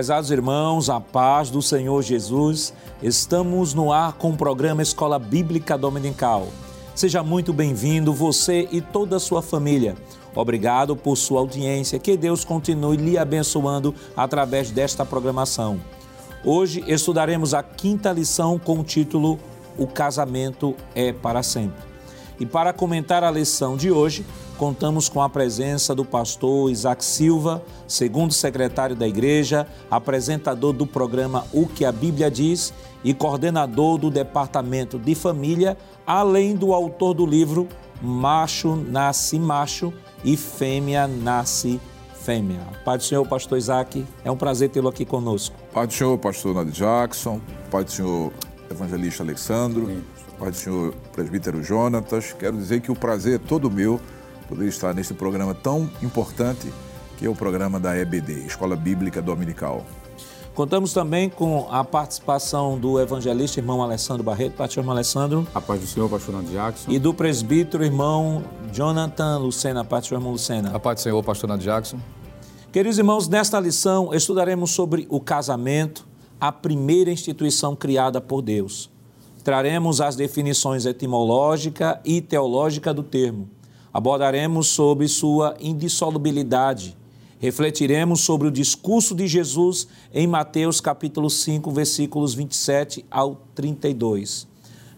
Prezados irmãos, a paz do Senhor Jesus, estamos no ar com o programa Escola Bíblica Dominical. Seja muito bem-vindo, você e toda a sua família. Obrigado por sua audiência, que Deus continue lhe abençoando através desta programação. Hoje estudaremos a quinta lição com o título O casamento é para sempre. E para comentar a lição de hoje, contamos com a presença do pastor Isaac Silva, segundo secretário da igreja, apresentador do programa O que a Bíblia diz e coordenador do departamento de família, além do autor do livro Macho Nasce Macho e Fêmea Nasce Fêmea. Pai do Senhor, pastor Isaac, é um prazer tê-lo aqui conosco. Pai do Senhor, pastor Nadir Jackson, Pai do Senhor, evangelista Alexandro, Sim. Pai do Senhor, presbítero Jonatas, quero dizer que o prazer é todo meu poder estar nesse programa tão importante que é o programa da EBD, Escola Bíblica Dominical. Contamos também com a participação do evangelista irmão Alessandro Barreto, pastor irmão Alessandro. A paz do Senhor, pastor Nando Jackson. E do presbítero irmão Jonathan Lucena, pastor irmão Lucena. A paz do Senhor, pastor Nando Jackson. Queridos irmãos, nesta lição estudaremos sobre o casamento, a primeira instituição criada por Deus. Traremos as definições etimológica e teológica do termo abordaremos sobre sua indissolubilidade. Refletiremos sobre o discurso de Jesus em Mateus capítulo 5, versículos 27 ao 32.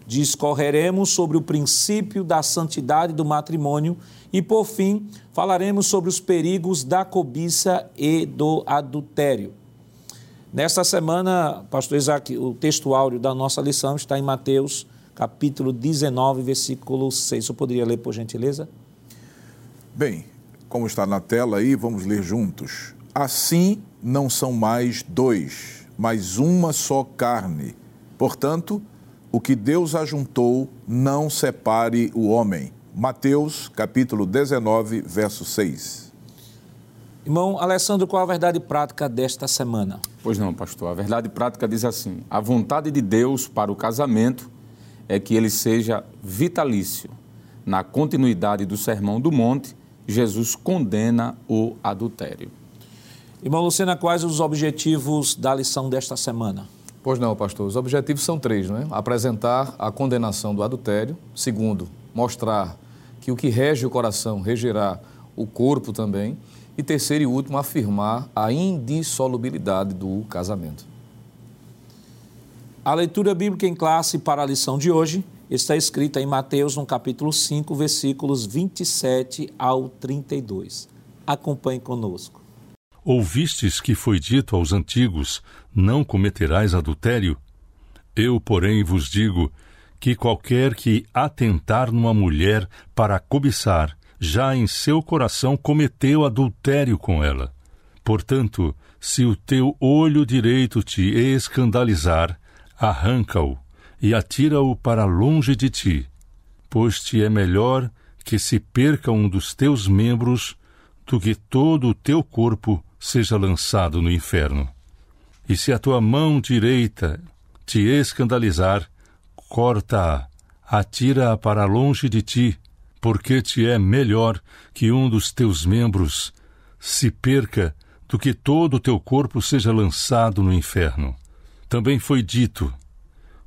Discorreremos sobre o princípio da santidade do matrimônio e, por fim, falaremos sobre os perigos da cobiça e do adultério. Nesta semana, pastor Isaac, o texto áureo da nossa lição está em Mateus capítulo 19, versículo 6. Eu poderia ler, por gentileza? Bem, como está na tela aí, vamos ler juntos. Assim não são mais dois, mas uma só carne. Portanto, o que Deus ajuntou, não separe o homem. Mateus, capítulo 19, verso 6. Irmão Alessandro, qual a verdade prática desta semana? Pois não, pastor. A verdade prática diz assim: a vontade de Deus para o casamento é que ele seja vitalício. Na continuidade do Sermão do Monte, Jesus condena o adultério. Irmão Lucena, quais os objetivos da lição desta semana? Pois não, pastor. Os objetivos são três, não é? Apresentar a condenação do adultério. Segundo, mostrar que o que rege o coração regerá o corpo também. E terceiro e último, afirmar a indissolubilidade do casamento. A leitura bíblica em classe para a lição de hoje está escrita em Mateus, no capítulo 5, versículos 27 ao 32. Acompanhe conosco. Ouvistes que foi dito aos antigos: Não cometerás adultério? Eu, porém, vos digo que qualquer que atentar numa mulher para cobiçar, já em seu coração cometeu adultério com ela. Portanto, se o teu olho direito te escandalizar, arranca-o e atira-o para longe de ti, pois te é melhor que se perca um dos teus membros do que todo o teu corpo seja lançado no inferno. E se a tua mão direita te escandalizar, corta-a, atira-a para longe de ti, porque te é melhor que um dos teus membros se perca do que todo o teu corpo seja lançado no inferno. Também foi dito: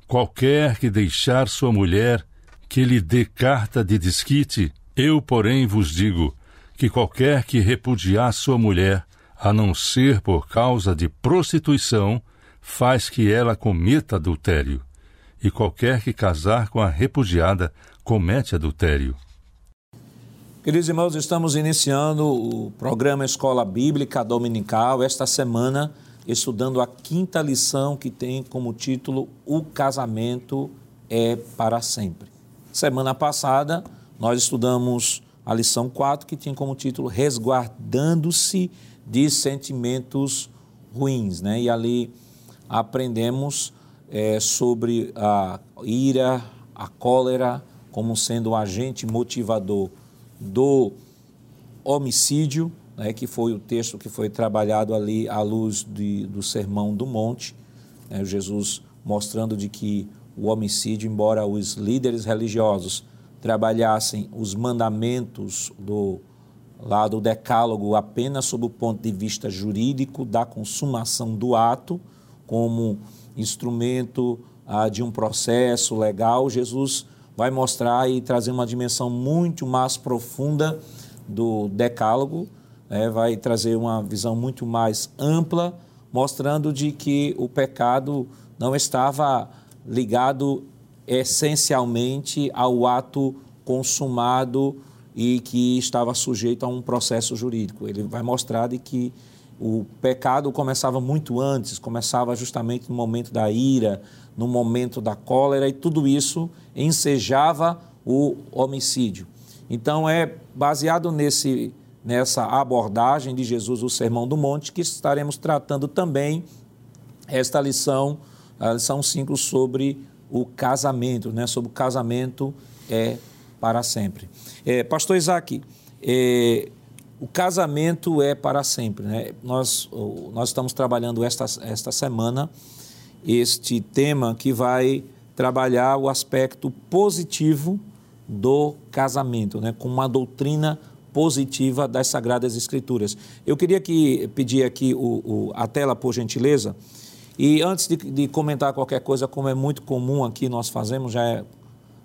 Qualquer que deixar sua mulher, que lhe dê carta de desquite, eu, porém, vos digo que qualquer que repudiar sua mulher, a não ser por causa de prostituição, faz que ela cometa adultério, e qualquer que casar com a repudiada comete adultério. Queridos irmãos, estamos iniciando o programa Escola Bíblica Dominical esta semana estudando a quinta lição que tem como título O casamento é para sempre. Semana passada, nós estudamos a lição 4, que tinha como título Resguardando-se de sentimentos ruins, né? E ali aprendemos é, sobre a ira, a cólera, como sendo o agente motivador do homicídio, né, que foi o texto que foi trabalhado ali à luz de, do Sermão do Monte, né, Jesus mostrando de que o homicídio, embora os líderes religiosos trabalhassem os mandamentos do lá do decálogo apenas sob o ponto de vista jurídico da consumação do ato como instrumento ah, de um processo legal, Jesus vai mostrar e trazer uma dimensão muito mais profunda do decálogo, né? vai trazer uma visão muito mais ampla, mostrando de que o pecado não estava ligado essencialmente ao ato consumado e que estava sujeito a um processo jurídico. Ele vai mostrar de que o pecado começava muito antes, começava justamente no momento da ira, no momento da cólera, e tudo isso ensejava o homicídio. Então, é baseado nesse, nessa abordagem de Jesus, o Sermão do Monte, que estaremos tratando também esta lição, a lição 5, sobre o casamento, né? sobre o casamento é para sempre. É, Pastor Isaac, é, o casamento é para sempre. Né? Nós, nós estamos trabalhando esta, esta semana este tema que vai trabalhar o aspecto positivo do casamento, né? com uma doutrina positiva das Sagradas Escrituras. Eu queria que, pedir aqui o, o, a tela, por gentileza, e antes de, de, comentar qualquer coisa, como é muito comum aqui nós fazemos, já é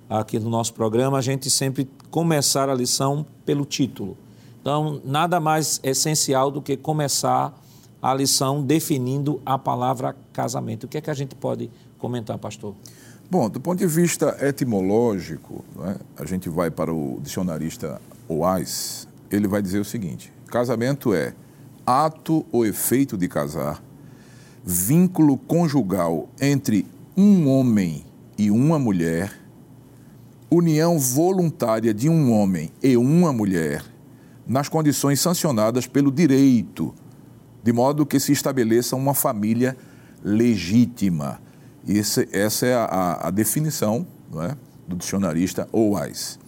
aqui no nosso programa, a gente sempre começar a lição pelo título. Então, nada mais essencial do que começar a lição definindo a palavra casamento. O que é que a gente pode comentar, pastor? Bom, do ponto de vista etimológico, né, a gente vai para o dicionarista Oais, ele vai dizer o seguinte: casamento é ato ou efeito de casar, vínculo conjugal entre um homem e uma mulher, união voluntária de um homem e uma mulher, nas condições sancionadas pelo direito, de modo que se estabeleça uma família legítima. Esse, essa é a, a definição é, do dicionarista Owais.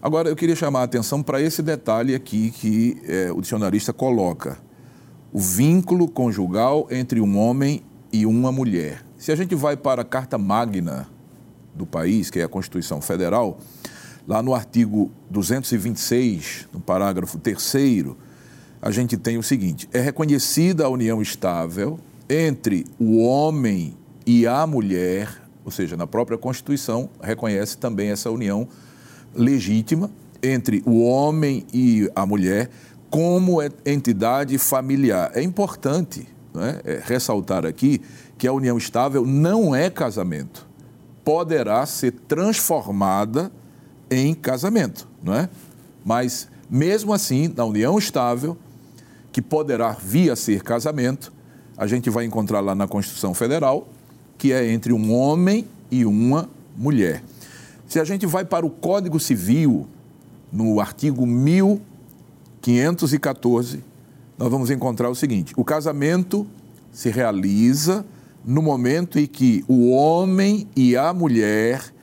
Agora, eu queria chamar a atenção para esse detalhe aqui que é, o dicionarista coloca: o vínculo conjugal entre um homem e uma mulher. Se a gente vai para a Carta Magna do país, que é a Constituição Federal, Lá no artigo 226, no parágrafo 3, a gente tem o seguinte: é reconhecida a união estável entre o homem e a mulher, ou seja, na própria Constituição reconhece também essa união legítima entre o homem e a mulher como entidade familiar. É importante é? É ressaltar aqui que a união estável não é casamento. Poderá ser transformada em casamento, não é? Mas, mesmo assim, na união estável, que poderá vir a ser casamento, a gente vai encontrar lá na Constituição Federal, que é entre um homem e uma mulher. Se a gente vai para o Código Civil, no artigo 1514, nós vamos encontrar o seguinte: o casamento se realiza no momento em que o homem e a mulher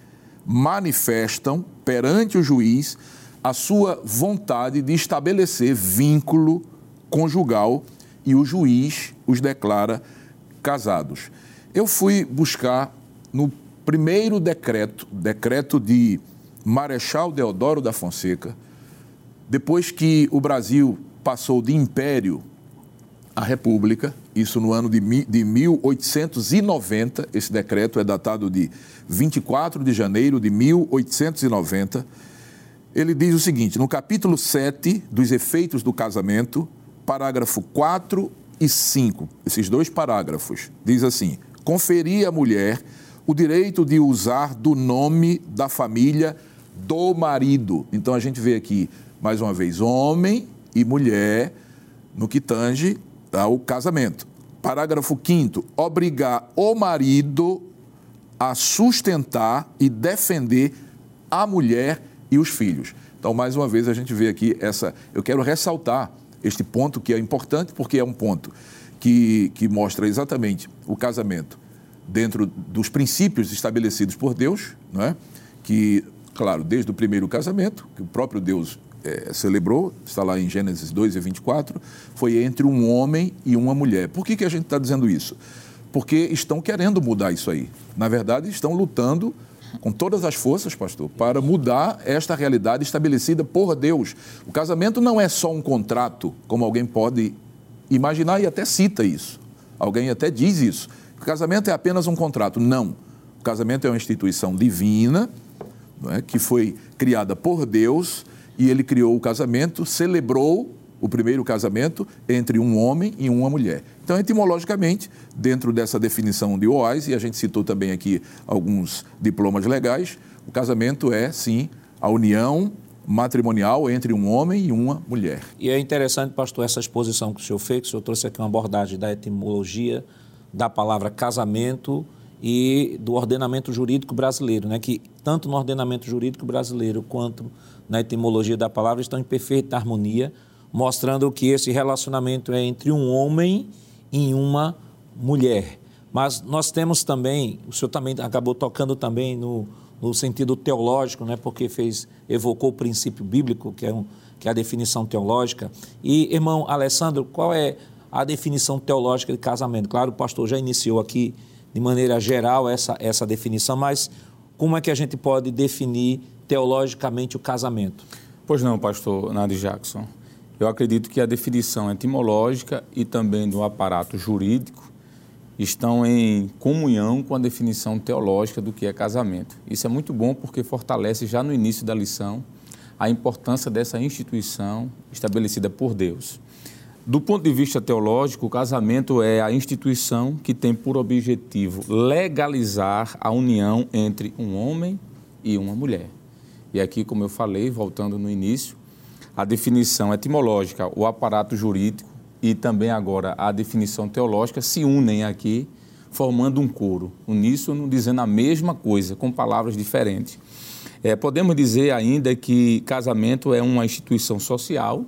manifestam perante o juiz a sua vontade de estabelecer vínculo conjugal e o juiz os declara casados. Eu fui buscar no primeiro decreto, decreto de Marechal Deodoro da Fonseca, depois que o Brasil passou de império à república, isso no ano de, de 1890, esse decreto é datado de 24 de janeiro de 1890, ele diz o seguinte: no capítulo 7 dos efeitos do casamento, parágrafo 4 e 5, esses dois parágrafos, diz assim: conferir à mulher o direito de usar do nome da família do marido. Então a gente vê aqui, mais uma vez, homem e mulher no que tange ao casamento. Parágrafo 5 obrigar o marido a sustentar e defender a mulher e os filhos. Então, mais uma vez, a gente vê aqui essa. Eu quero ressaltar este ponto que é importante, porque é um ponto que, que mostra exatamente o casamento dentro dos princípios estabelecidos por Deus, não é? que, claro, desde o primeiro casamento, que o próprio Deus é, celebrou, está lá em Gênesis 2 e 24, foi entre um homem e uma mulher. Por que, que a gente está dizendo isso? porque estão querendo mudar isso aí. Na verdade, estão lutando com todas as forças, pastor, para mudar esta realidade estabelecida por Deus. O casamento não é só um contrato, como alguém pode imaginar e até cita isso. Alguém até diz isso. O casamento é apenas um contrato. Não. O casamento é uma instituição divina, é? que foi criada por Deus, e ele criou o casamento, celebrou o primeiro casamento entre um homem e uma mulher. Então, etimologicamente, dentro dessa definição de OAS, e a gente citou também aqui alguns diplomas legais, o casamento é, sim, a união matrimonial entre um homem e uma mulher. E é interessante, pastor, essa exposição que o senhor fez, o senhor trouxe aqui uma abordagem da etimologia da palavra casamento e do ordenamento jurídico brasileiro, né? que tanto no ordenamento jurídico brasileiro quanto na etimologia da palavra estão em perfeita harmonia, mostrando que esse relacionamento é entre um homem e uma mulher. Mas nós temos também, o senhor também acabou tocando também no, no sentido teológico, né, porque fez, evocou o princípio bíblico, que é, um, que é a definição teológica. E, irmão Alessandro, qual é a definição teológica de casamento? Claro, o pastor já iniciou aqui de maneira geral essa, essa definição, mas como é que a gente pode definir teologicamente o casamento? Pois não, pastor Nadi Jackson. Eu acredito que a definição etimológica e também do aparato jurídico estão em comunhão com a definição teológica do que é casamento. Isso é muito bom porque fortalece já no início da lição a importância dessa instituição estabelecida por Deus. Do ponto de vista teológico, o casamento é a instituição que tem por objetivo legalizar a união entre um homem e uma mulher. E aqui, como eu falei, voltando no início, a definição etimológica, o aparato jurídico e também agora a definição teológica se unem aqui, formando um coro, uníssono, dizendo a mesma coisa, com palavras diferentes. É, podemos dizer ainda que casamento é uma instituição social,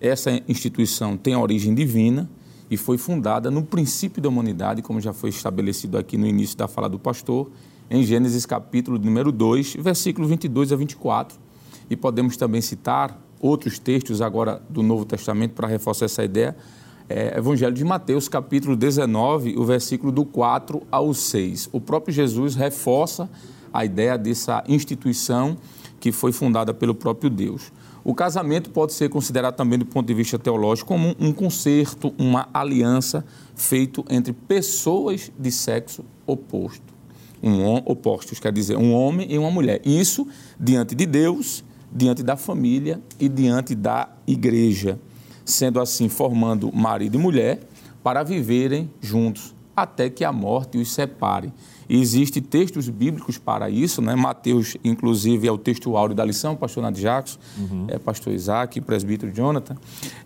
essa instituição tem origem divina e foi fundada no princípio da humanidade, como já foi estabelecido aqui no início da fala do pastor, em Gênesis capítulo número 2, versículo 22 a 24. E podemos também citar outros textos agora do Novo Testamento para reforçar essa ideia. É, Evangelho de Mateus, capítulo 19, o versículo do 4 ao 6. O próprio Jesus reforça a ideia dessa instituição que foi fundada pelo próprio Deus. O casamento pode ser considerado também, do ponto de vista teológico, como um concerto, uma aliança feito entre pessoas de sexo oposto. Um, opostos, quer dizer, um homem e uma mulher. Isso diante de Deus diante da família e diante da igreja, sendo assim formando marido e mulher para viverem juntos até que a morte os separe. E existem textos bíblicos para isso, né? Mateus, inclusive, é o texto áureo da lição, pastor Nath Jacques, uhum. é, pastor Isaac, presbítero Jonathan.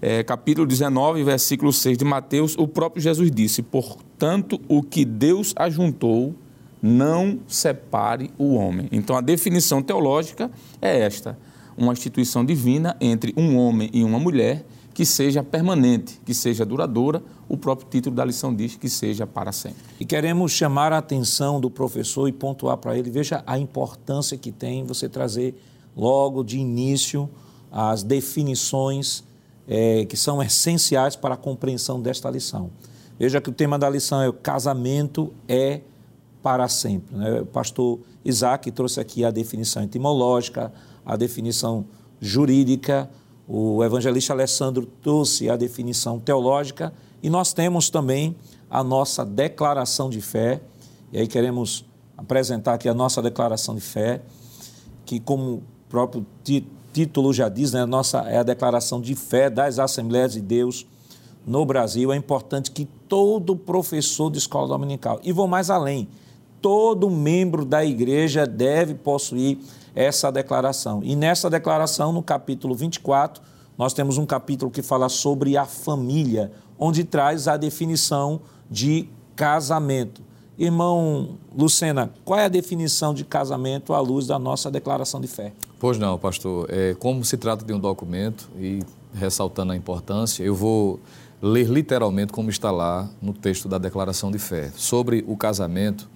É, capítulo 19, versículo 6 de Mateus, o próprio Jesus disse: Portanto, o que Deus ajuntou, não separe o homem. Então, a definição teológica é esta uma instituição divina entre um homem e uma mulher que seja permanente, que seja duradoura. O próprio título da lição diz que seja para sempre. E queremos chamar a atenção do professor e pontuar para ele, veja a importância que tem você trazer logo de início as definições é, que são essenciais para a compreensão desta lição. Veja que o tema da lição é o casamento é para sempre. Né? O pastor Isaac trouxe aqui a definição etimológica, a definição jurídica, o evangelista Alessandro trouxe a definição teológica e nós temos também a nossa declaração de fé. E aí queremos apresentar aqui a nossa declaração de fé, que como o próprio título já diz, né, nossa é a declaração de fé das Assembleias de Deus no Brasil. É importante que todo professor de escola dominical, e vou mais além, todo membro da igreja deve possuir essa declaração. E nessa declaração, no capítulo 24, nós temos um capítulo que fala sobre a família, onde traz a definição de casamento. Irmão Lucena, qual é a definição de casamento à luz da nossa declaração de fé? Pois não, pastor. É, como se trata de um documento e ressaltando a importância, eu vou ler literalmente como está lá no texto da declaração de fé. Sobre o casamento,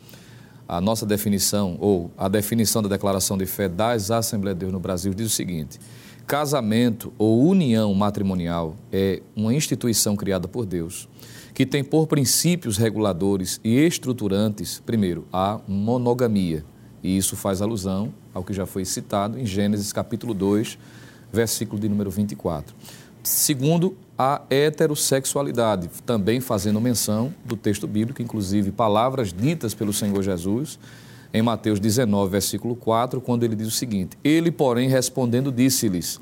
a nossa definição, ou a definição da declaração de fé das Assembleias de Deus no Brasil, diz o seguinte: casamento ou união matrimonial é uma instituição criada por Deus que tem por princípios reguladores e estruturantes, primeiro, a monogamia, E isso faz alusão ao que já foi citado em Gênesis capítulo 2, versículo de número 24. Segundo, a heterossexualidade, também fazendo menção do texto bíblico, inclusive palavras ditas pelo Senhor Jesus em Mateus 19, versículo 4, quando ele diz o seguinte: Ele, porém, respondendo, disse-lhes: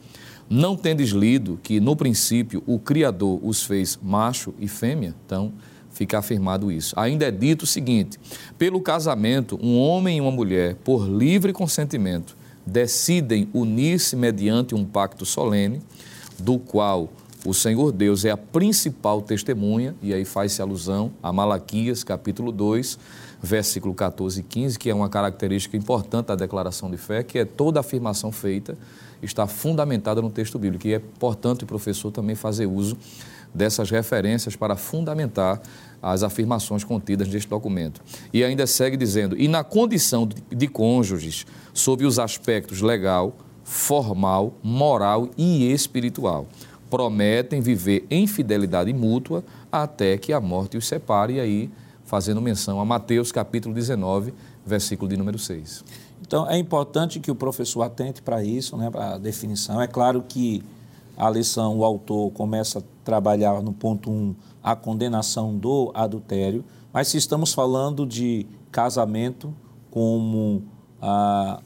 Não tendes lido que no princípio o Criador os fez macho e fêmea? Então, fica afirmado isso. Ainda é dito o seguinte: pelo casamento, um homem e uma mulher, por livre consentimento, decidem unir-se mediante um pacto solene, do qual o Senhor Deus é a principal testemunha, e aí faz-se alusão a Malaquias, capítulo 2, versículo 14 e 15, que é uma característica importante da declaração de fé, que é toda afirmação feita está fundamentada no texto bíblico. E é importante o professor também fazer uso dessas referências para fundamentar as afirmações contidas neste documento. E ainda segue dizendo: e na condição de, de cônjuges, sob os aspectos legal, formal, moral e espiritual prometem viver em fidelidade mútua até que a morte os separe, e aí fazendo menção a Mateus capítulo 19, versículo de número 6. Então é importante que o professor atente para isso, né, para a definição. É claro que a lição, o autor começa a trabalhar no ponto 1 um, a condenação do adultério, mas se estamos falando de casamento como, ah,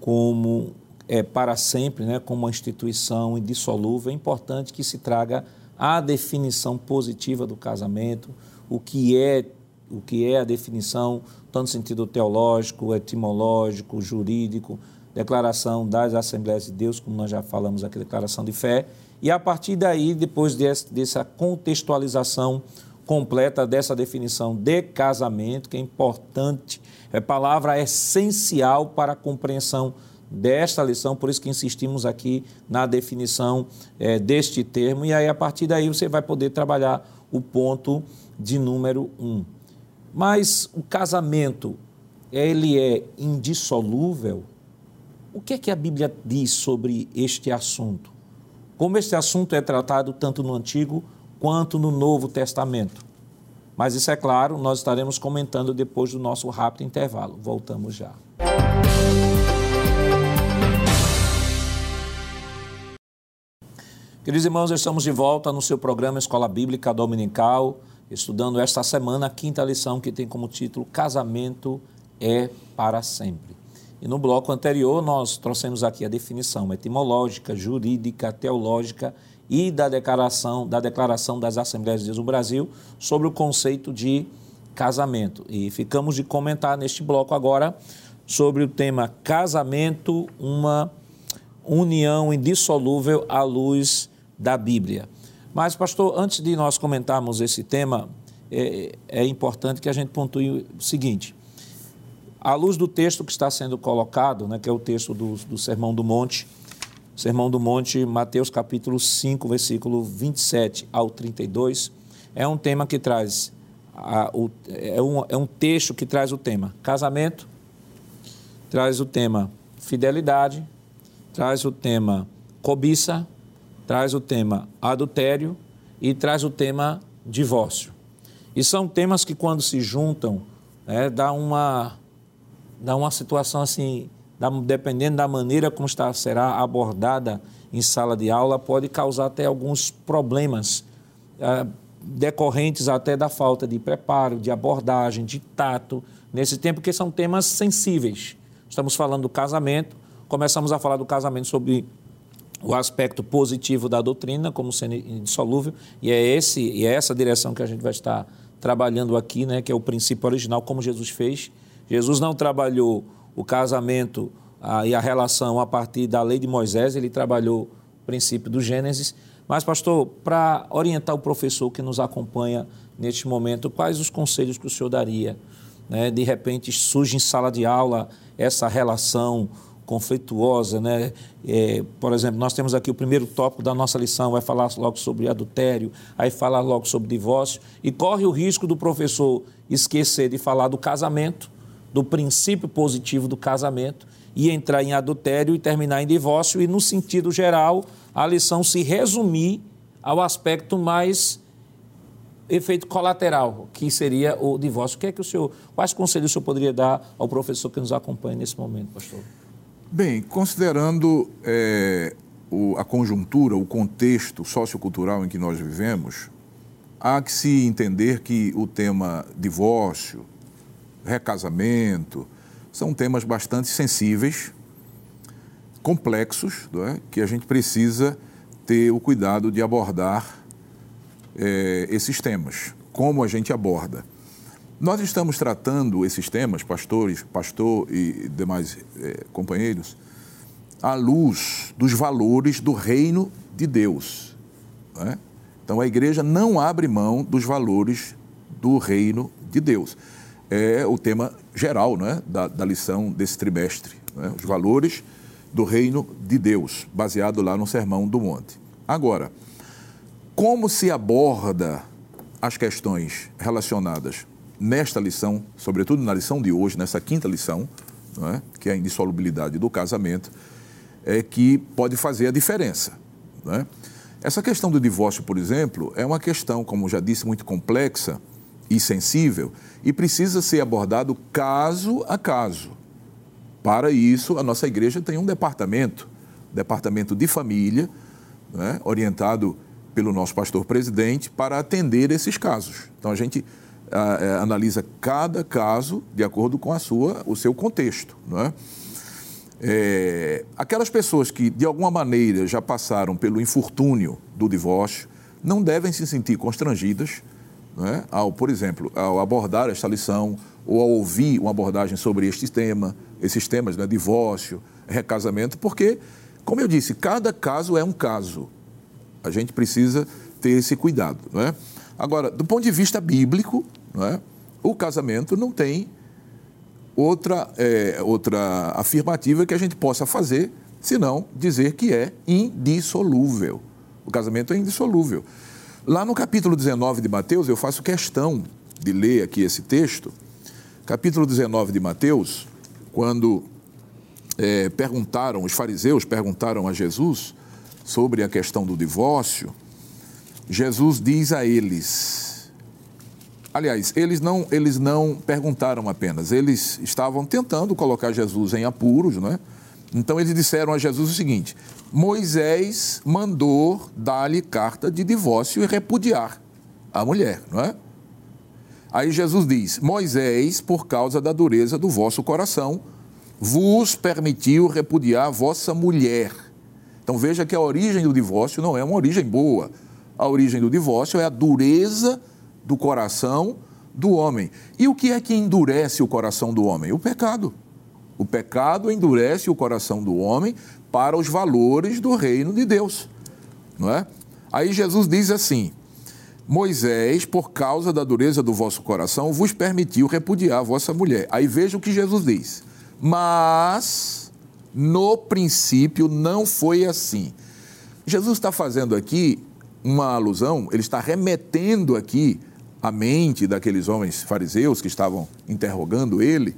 como é, para sempre, né, como uma instituição indissolúvel, é importante que se traga a definição positiva do casamento, o que é o que é a definição, tanto no sentido teológico, etimológico, jurídico, declaração das Assembleias de Deus, como nós já falamos aqui, declaração de fé, e a partir daí, depois desse, dessa contextualização completa dessa definição de casamento, que é importante, é palavra essencial para a compreensão desta lição, por isso que insistimos aqui na definição é, deste termo, e aí a partir daí você vai poder trabalhar o ponto de número um. Mas o casamento, ele é indissolúvel? O que é que a Bíblia diz sobre este assunto? Como este assunto é tratado tanto no Antigo quanto no Novo Testamento? Mas isso é claro, nós estaremos comentando depois do nosso rápido intervalo. Voltamos já. Queridos irmãos, estamos de volta no seu programa Escola Bíblica Dominical, estudando esta semana a quinta lição que tem como título Casamento é para sempre. E no bloco anterior nós trouxemos aqui a definição etimológica, jurídica, teológica e da declaração, da declaração das Assembleias de Deus no Brasil sobre o conceito de casamento. E ficamos de comentar neste bloco agora sobre o tema casamento, uma união indissolúvel à luz da Bíblia. Mas, pastor, antes de nós comentarmos esse tema, é, é importante que a gente pontue o seguinte: à luz do texto que está sendo colocado, né, que é o texto do, do Sermão do Monte, Sermão do Monte, Mateus capítulo 5, versículo 27 ao 32, é um tema que traz, a, o, é, um, é um texto que traz o tema casamento, traz o tema fidelidade, traz o tema cobiça, traz o tema adultério e traz o tema divórcio. E são temas que, quando se juntam, é, dá, uma, dá uma situação assim, dá, dependendo da maneira como está, será abordada em sala de aula, pode causar até alguns problemas é, decorrentes até da falta de preparo, de abordagem, de tato, nesse tempo, porque são temas sensíveis. Estamos falando do casamento, começamos a falar do casamento sobre o aspecto positivo da doutrina como sendo indissolúvel, e é, esse, e é essa direção que a gente vai estar trabalhando aqui, né, que é o princípio original, como Jesus fez. Jesus não trabalhou o casamento ah, e a relação a partir da lei de Moisés, ele trabalhou o princípio do Gênesis. Mas, pastor, para orientar o professor que nos acompanha neste momento, quais os conselhos que o senhor daria? Né? De repente surge em sala de aula essa relação conflituosa, né? É, por exemplo, nós temos aqui o primeiro tópico da nossa lição, vai falar logo sobre adultério, aí falar logo sobre divórcio, e corre o risco do professor esquecer de falar do casamento, do princípio positivo do casamento, e entrar em adultério e terminar em divórcio, e no sentido geral, a lição se resumir ao aspecto mais efeito colateral, que seria o divórcio. O que é que o senhor, quais conselhos o senhor poderia dar ao professor que nos acompanha nesse momento, pastor? Bem, considerando é, o, a conjuntura, o contexto sociocultural em que nós vivemos, há que se entender que o tema divórcio, recasamento, são temas bastante sensíveis, complexos, é? que a gente precisa ter o cuidado de abordar é, esses temas. Como a gente aborda? Nós estamos tratando esses temas, pastores, pastor e demais é, companheiros, à luz dos valores do reino de Deus. É? Então a igreja não abre mão dos valores do reino de Deus. É o tema geral né, da, da lição desse trimestre. Né? Os valores do reino de Deus, baseado lá no Sermão do Monte. Agora, como se aborda as questões relacionadas nesta lição, sobretudo na lição de hoje, nessa quinta lição, é? que é a indissolubilidade do casamento, é que pode fazer a diferença. É? Essa questão do divórcio, por exemplo, é uma questão, como já disse, muito complexa e sensível e precisa ser abordado caso a caso. Para isso, a nossa igreja tem um departamento, departamento de família, né, orientado pelo nosso pastor presidente, para atender esses casos. Então, a gente a, analisa cada caso de acordo com a sua, o seu contexto. Não é? É, aquelas pessoas que, de alguma maneira, já passaram pelo infortúnio do divórcio, não devem se sentir constrangidas é? ao, por exemplo, ao abordar esta lição ou ao ouvir uma abordagem sobre este tema, esses temas, né, divórcio, recasamento, porque, como eu disse, cada caso é um caso. A gente precisa ter esse cuidado. Não é? Agora, do ponto de vista bíblico, é? o casamento não tem outra, é, outra afirmativa que a gente possa fazer, senão dizer que é indissolúvel. O casamento é indissolúvel. Lá no capítulo 19 de Mateus, eu faço questão de ler aqui esse texto. Capítulo 19 de Mateus, quando é, perguntaram, os fariseus perguntaram a Jesus sobre a questão do divórcio, Jesus diz a eles. Aliás, eles não, eles não perguntaram apenas, eles estavam tentando colocar Jesus em apuros, não é? Então eles disseram a Jesus o seguinte: Moisés mandou dar-lhe carta de divórcio e repudiar a mulher, não é? Aí Jesus diz: Moisés, por causa da dureza do vosso coração, vos permitiu repudiar a vossa mulher. Então veja que a origem do divórcio não é uma origem boa. A origem do divórcio é a dureza do coração do homem. E o que é que endurece o coração do homem? O pecado. O pecado endurece o coração do homem para os valores do reino de Deus, não é? Aí Jesus diz assim: Moisés, por causa da dureza do vosso coração, vos permitiu repudiar a vossa mulher. Aí veja o que Jesus diz. Mas no princípio não foi assim. Jesus está fazendo aqui uma alusão, ele está remetendo aqui a mente daqueles homens fariseus que estavam interrogando ele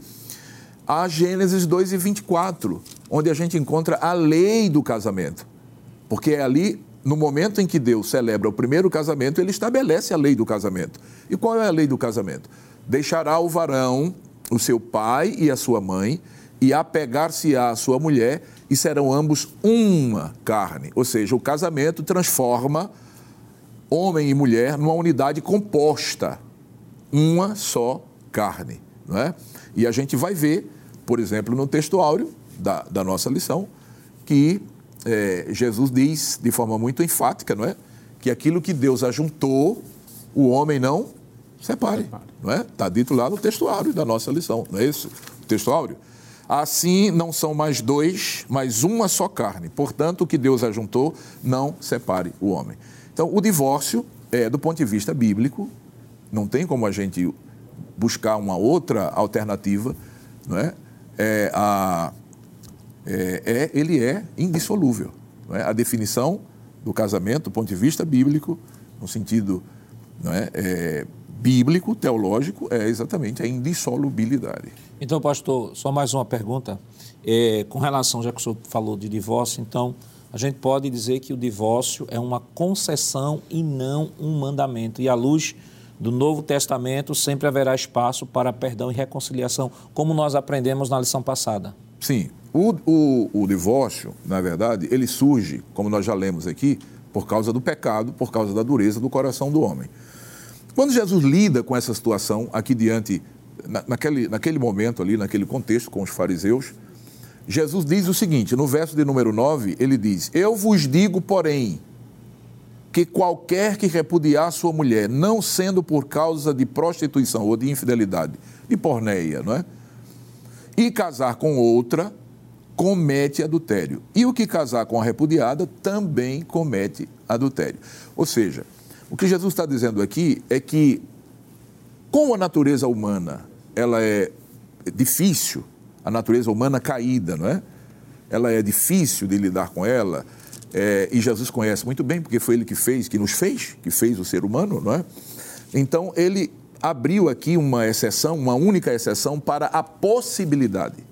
a Gênesis 2 e 24, onde a gente encontra a lei do casamento. Porque é ali no momento em que Deus celebra o primeiro casamento, ele estabelece a lei do casamento. E qual é a lei do casamento? Deixará o varão, o seu pai e a sua mãe, e apegar-se-á à sua mulher, e serão ambos uma carne. Ou seja, o casamento transforma homem e mulher numa unidade composta, uma só carne. Não é? E a gente vai ver, por exemplo, no texto áureo da, da nossa lição, que é, Jesus diz de forma muito enfática, não é? Que aquilo que Deus ajuntou, o homem não separe, não é? Está dito lá no texto áureo da nossa lição, não é isso? O texto áureo. Assim não são mais dois, mas uma só carne. Portanto, o que Deus ajuntou, não separe o homem. Então, o divórcio, é, do ponto de vista bíblico, não tem como a gente buscar uma outra alternativa, não é? é a, é, é, ele é indissolúvel. É? A definição do casamento, do ponto de vista bíblico, no sentido é, é, bíblico, teológico, é exatamente a indissolubilidade. Então, pastor, só mais uma pergunta. É, com relação, já que o senhor falou de divórcio, então, a gente pode dizer que o divórcio é uma concessão e não um mandamento. E à luz do Novo Testamento sempre haverá espaço para perdão e reconciliação, como nós aprendemos na lição passada. Sim. O, o, o divórcio, na verdade, ele surge, como nós já lemos aqui, por causa do pecado, por causa da dureza do coração do homem. Quando Jesus lida com essa situação, aqui diante, na, naquele, naquele momento ali, naquele contexto com os fariseus, Jesus diz o seguinte, no verso de número 9, ele diz: Eu vos digo, porém, que qualquer que repudiar sua mulher, não sendo por causa de prostituição ou de infidelidade, de porneia, não é? E casar com outra, comete adultério. E o que casar com a repudiada também comete adultério. Ou seja, o que Jesus está dizendo aqui é que, como a natureza humana ela é difícil, a natureza humana caída, não é? Ela é difícil de lidar com ela, é, e Jesus conhece muito bem, porque foi ele que fez, que nos fez, que fez o ser humano, não é? Então, ele abriu aqui uma exceção, uma única exceção para a possibilidade.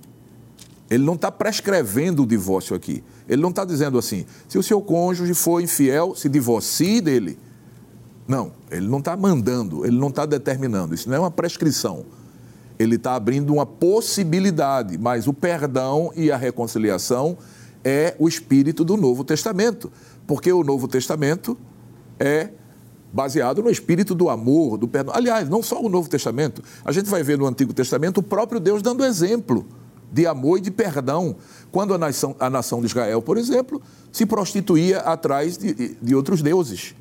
Ele não está prescrevendo o divórcio aqui. Ele não está dizendo assim, se o seu cônjuge for infiel, se divorcie dele. Não, ele não está mandando, ele não está determinando. Isso não é uma prescrição. Ele está abrindo uma possibilidade, mas o perdão e a reconciliação é o espírito do Novo Testamento, porque o Novo Testamento é baseado no espírito do amor, do perdão. Aliás, não só o Novo Testamento, a gente vai ver no Antigo Testamento o próprio Deus dando exemplo de amor e de perdão. Quando a nação, a nação de Israel, por exemplo, se prostituía atrás de, de outros deuses,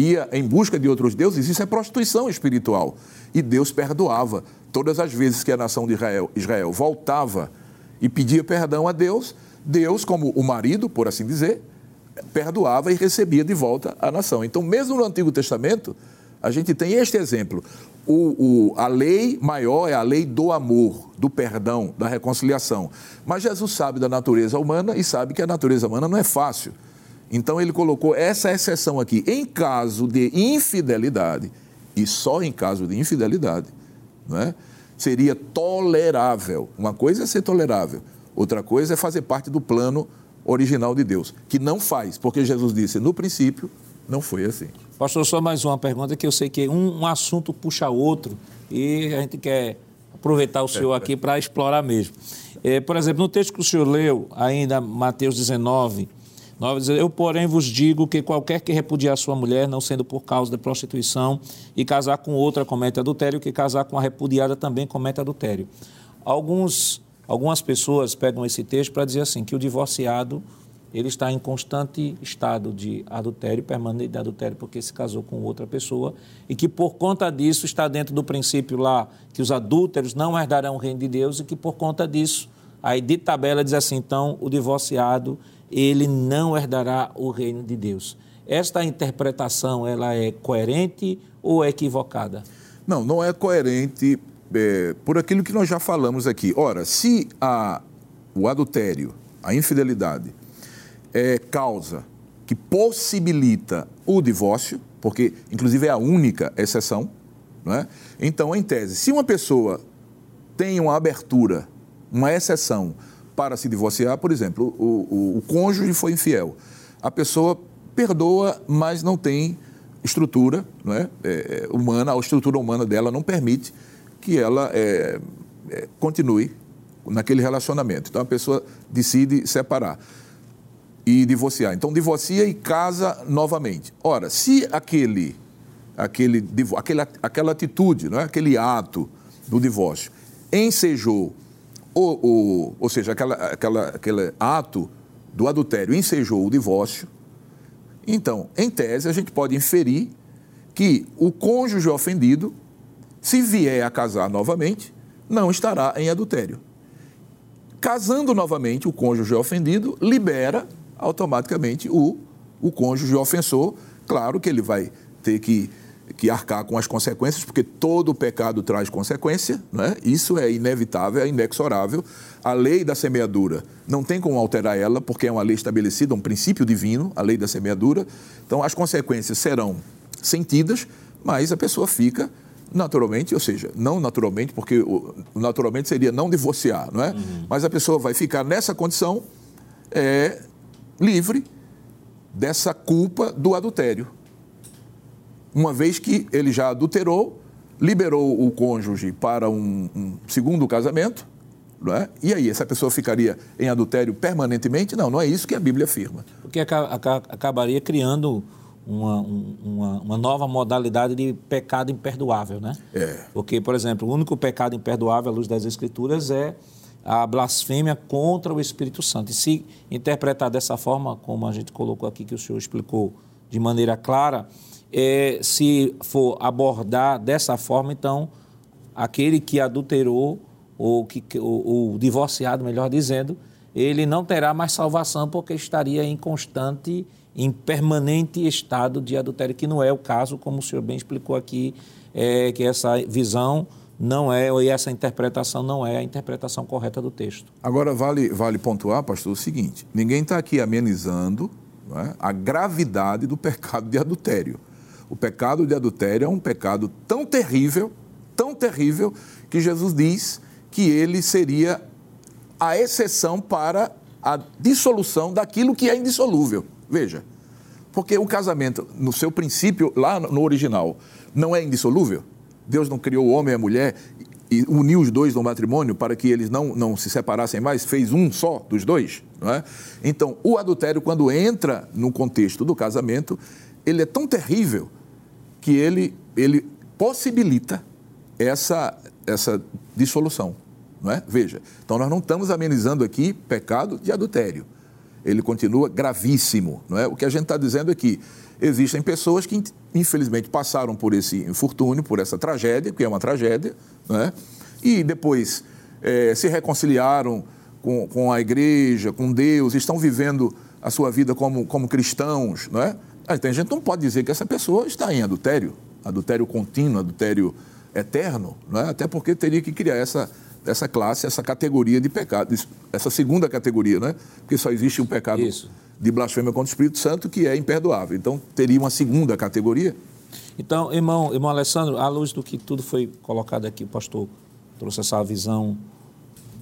ia em busca de outros deuses, isso é prostituição espiritual. E Deus perdoava. Todas as vezes que a nação de Israel, Israel voltava e pedia perdão a Deus, Deus, como o marido, por assim dizer, perdoava e recebia de volta a nação. Então, mesmo no Antigo Testamento, a gente tem este exemplo. O, o, a lei maior é a lei do amor, do perdão, da reconciliação. Mas Jesus sabe da natureza humana e sabe que a natureza humana não é fácil. Então ele colocou essa exceção aqui. Em caso de infidelidade, e só em caso de infidelidade, não é? seria tolerável. Uma coisa é ser tolerável, outra coisa é fazer parte do plano original de Deus, que não faz, porque Jesus disse no princípio, não foi assim. Pastor, só mais uma pergunta que eu sei que um, um assunto puxa outro e a gente quer aproveitar o senhor aqui para explorar mesmo. É, por exemplo, no texto que o senhor leu, ainda Mateus 19, 9 diz, Eu, porém, vos digo que qualquer que repudiar sua mulher, não sendo por causa da prostituição, e casar com outra comete adultério, que casar com a repudiada também comete adultério. Alguns, algumas pessoas pegam esse texto para dizer assim, que o divorciado ele está em constante estado de adultério, permanente de adultério, porque se casou com outra pessoa, e que por conta disso está dentro do princípio lá que os adúlteros não herdarão o reino de Deus, e que por conta disso, aí de tabela diz assim, então o divorciado, ele não herdará o reino de Deus. Esta interpretação, ela é coerente ou é equivocada? Não, não é coerente é, por aquilo que nós já falamos aqui. Ora, se a, o adultério, a infidelidade, é causa que possibilita o divórcio, porque inclusive é a única exceção, não é? então, em tese, se uma pessoa tem uma abertura, uma exceção para se divorciar, por exemplo, o, o, o cônjuge foi infiel, a pessoa perdoa, mas não tem estrutura não é? é, humana, a estrutura humana dela não permite que ela é, é, continue naquele relacionamento. Então a pessoa decide separar e divorciar. Então divorcia e casa novamente. Ora, se aquele, aquele, aquele aquela atitude, não é? aquele ato do divórcio ensejou, ou, ou, ou seja, aquela, aquela, aquele ato do adultério ensejou o divórcio, então, em tese, a gente pode inferir que o cônjuge ofendido, se vier a casar novamente, não estará em adultério. Casando novamente, o cônjuge ofendido libera automaticamente o, o cônjuge ofensor. Claro que ele vai ter que, que arcar com as consequências, porque todo pecado traz consequência, né? isso é inevitável, é inexorável. A lei da semeadura não tem como alterar ela, porque é uma lei estabelecida, um princípio divino, a lei da semeadura. Então, as consequências serão sentidas, mas a pessoa fica naturalmente, ou seja, não naturalmente, porque naturalmente seria não divorciar, não é? Uhum. Mas a pessoa vai ficar nessa condição é, livre dessa culpa do adultério. Uma vez que ele já adulterou, liberou o cônjuge para um, um segundo casamento, não é? E aí, essa pessoa ficaria em adultério permanentemente? Não, não é isso que a Bíblia afirma. Porque acabaria criando uma, uma, uma, nova modalidade de pecado imperdoável, né? É. Porque, por exemplo, o único pecado imperdoável à luz das Escrituras é a blasfêmia contra o Espírito Santo. E se interpretar dessa forma, como a gente colocou aqui, que o senhor explicou de maneira clara, é, se for abordar dessa forma, então, aquele que adulterou, ou, que, ou divorciado, melhor dizendo, ele não terá mais salvação porque estaria em constante, em permanente estado de adultério, que não é o caso, como o senhor bem explicou aqui, é, que essa visão não é, ou essa interpretação não é a interpretação correta do texto. Agora, vale, vale pontuar, pastor, o seguinte: ninguém está aqui amenizando é, a gravidade do pecado de adultério. O pecado de adultério é um pecado tão terrível, tão terrível, que Jesus diz que ele seria a exceção para a dissolução daquilo que é indissolúvel. Veja, porque o casamento, no seu princípio, lá no original, não é indissolúvel. Deus não criou o homem e a mulher e uniu os dois no matrimônio para que eles não, não se separassem mais, fez um só dos dois. Não é? Então, o adultério, quando entra no contexto do casamento, ele é tão terrível que ele, ele possibilita essa, essa dissolução. Não é? Veja, então nós não estamos amenizando aqui pecado de adultério. Ele continua gravíssimo. Não é? O que a gente está dizendo aqui, existem pessoas que infelizmente passaram por esse infortúnio, por essa tragédia, que é uma tragédia, né? e depois é, se reconciliaram com, com a igreja, com Deus, estão vivendo a sua vida como, como cristãos. Né? Aí tem gente que não pode dizer que essa pessoa está em adultério, adultério contínuo, adultério eterno, né? até porque teria que criar essa, essa classe, essa categoria de pecado, essa segunda categoria, né? porque só existe um pecado. Isso de blasfêmia contra o Espírito Santo, que é imperdoável. Então, teria uma segunda categoria. Então, irmão, irmão Alessandro, à luz do que tudo foi colocado aqui, o pastor trouxe essa visão,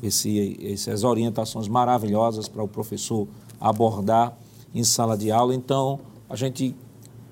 esse, essas orientações maravilhosas para o professor abordar em sala de aula. Então, a gente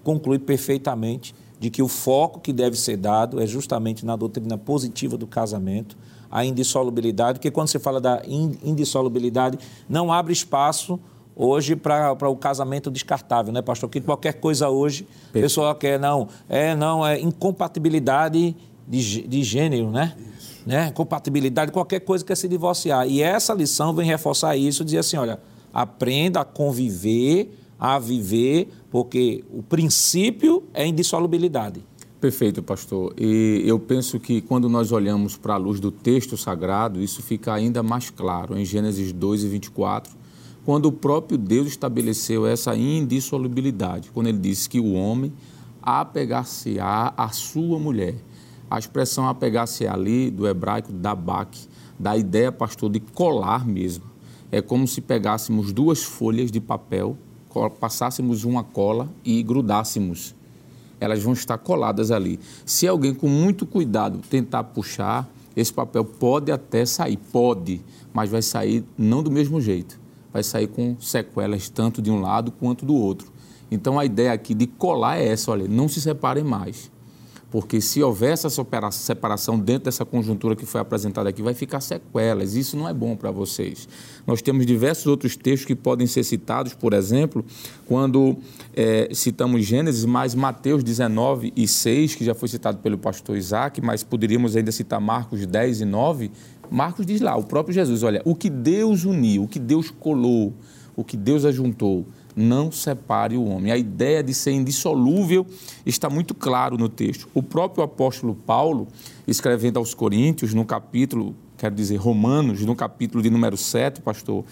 conclui perfeitamente de que o foco que deve ser dado é justamente na doutrina positiva do casamento, a indissolubilidade, porque quando você fala da indissolubilidade, não abre espaço hoje para o casamento descartável, né, pastor? Que qualquer coisa hoje, a pessoa quer, não, é, não, é incompatibilidade de, de gênero, né? Isso. né? Compatibilidade, qualquer coisa quer se divorciar. E essa lição vem reforçar isso, dizer assim, olha, aprenda a conviver, a viver, porque o princípio é indissolubilidade. Perfeito, pastor. E eu penso que quando nós olhamos para a luz do texto sagrado, isso fica ainda mais claro. Em Gênesis 2 e 24, quando o próprio Deus estabeleceu essa indissolubilidade, quando ele disse que o homem apegar-se-á à sua mulher. A expressão apegar-se ali, do hebraico dabak, da ideia, pastor, de colar mesmo. É como se pegássemos duas folhas de papel, passássemos uma cola e grudássemos. Elas vão estar coladas ali. Se alguém com muito cuidado tentar puxar, esse papel pode até sair, pode, mas vai sair não do mesmo jeito vai sair com sequelas tanto de um lado quanto do outro. Então a ideia aqui de colar é essa, olha, não se separem mais. Porque se houver essa separação dentro dessa conjuntura que foi apresentada aqui, vai ficar sequelas. Isso não é bom para vocês. Nós temos diversos outros textos que podem ser citados, por exemplo, quando é, citamos Gênesis, mas Mateus 19 e 6, que já foi citado pelo pastor Isaac, mas poderíamos ainda citar Marcos 10 e 9, Marcos diz lá, o próprio Jesus, olha, o que Deus uniu, o que Deus colou, o que Deus ajuntou, não separe o homem. A ideia de ser indissolúvel está muito claro no texto. O próprio apóstolo Paulo, escrevendo aos Coríntios, no capítulo, quero dizer, Romanos, no capítulo de número 7, pastor,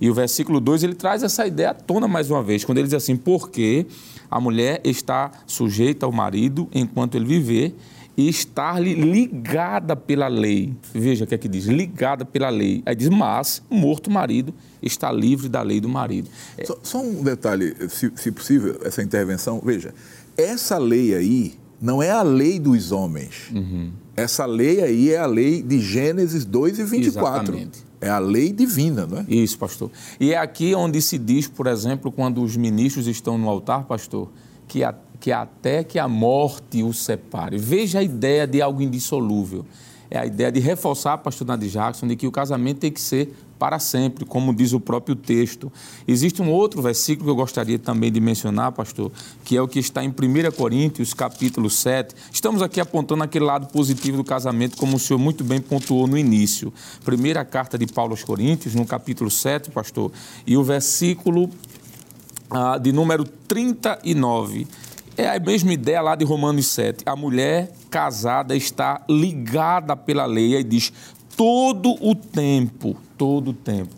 e o versículo 2, ele traz essa ideia à tona mais uma vez, quando ele diz assim: porque a mulher está sujeita ao marido enquanto ele viver e estar-lhe ligada pela lei. Veja o que é que diz, ligada pela lei. Aí diz, mas morto o marido está livre da lei do marido. É... Só, só, um detalhe, se, se possível, essa intervenção. Veja, essa lei aí não é a lei dos homens. Uhum. Essa lei aí é a lei de Gênesis 2 e 24. Exatamente. É a lei divina, não é? Isso, pastor. E é aqui onde se diz, por exemplo, quando os ministros estão no altar, pastor, que a que até que a morte o separe. Veja a ideia de algo indissolúvel. É a ideia de reforçar, pastor Nadir Jackson, de que o casamento tem que ser para sempre, como diz o próprio texto. Existe um outro versículo que eu gostaria também de mencionar, pastor, que é o que está em 1 Coríntios, capítulo 7. Estamos aqui apontando aquele lado positivo do casamento, como o senhor muito bem pontuou no início. Primeira carta de Paulo aos Coríntios, no capítulo 7, pastor, e o versículo ah, de número 39. É a mesma ideia lá de Romanos 7. A mulher casada está ligada pela lei e diz: todo o tempo, todo o tempo.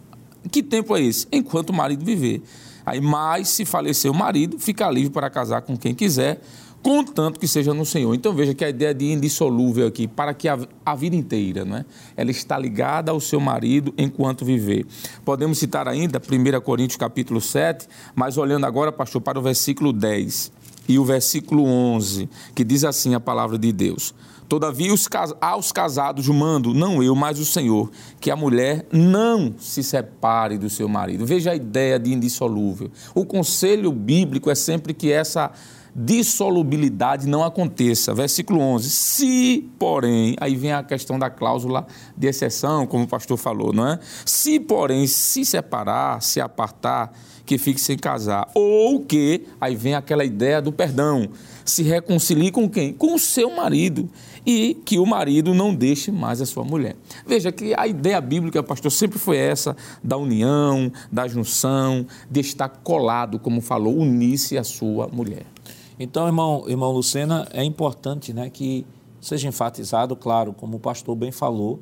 Que tempo é esse? Enquanto o marido viver. Aí, mais se falecer o marido, fica livre para casar com quem quiser, contanto que seja no Senhor. Então veja que a ideia de indissolúvel aqui, para que a, a vida inteira, né? ela está ligada ao seu marido enquanto viver. Podemos citar ainda 1 Coríntios capítulo 7, mas olhando agora, pastor, para o versículo 10 e o versículo 11, que diz assim a palavra de Deus. Todavia, os, aos casados mando, não eu, mas o Senhor, que a mulher não se separe do seu marido. Veja a ideia de indissolúvel. O conselho bíblico é sempre que essa dissolubilidade não aconteça. Versículo 11. Se, porém, aí vem a questão da cláusula de exceção, como o pastor falou, não é? Se, porém, se separar, se apartar, que fique sem casar. Ou que, aí vem aquela ideia do perdão, se reconcilie com quem? Com o seu marido. E que o marido não deixe mais a sua mulher. Veja que a ideia bíblica, pastor, sempre foi essa, da união, da junção, de estar colado, como falou, unir-se a sua mulher. Então, irmão, irmão Lucena, é importante né, que seja enfatizado, claro, como o pastor bem falou,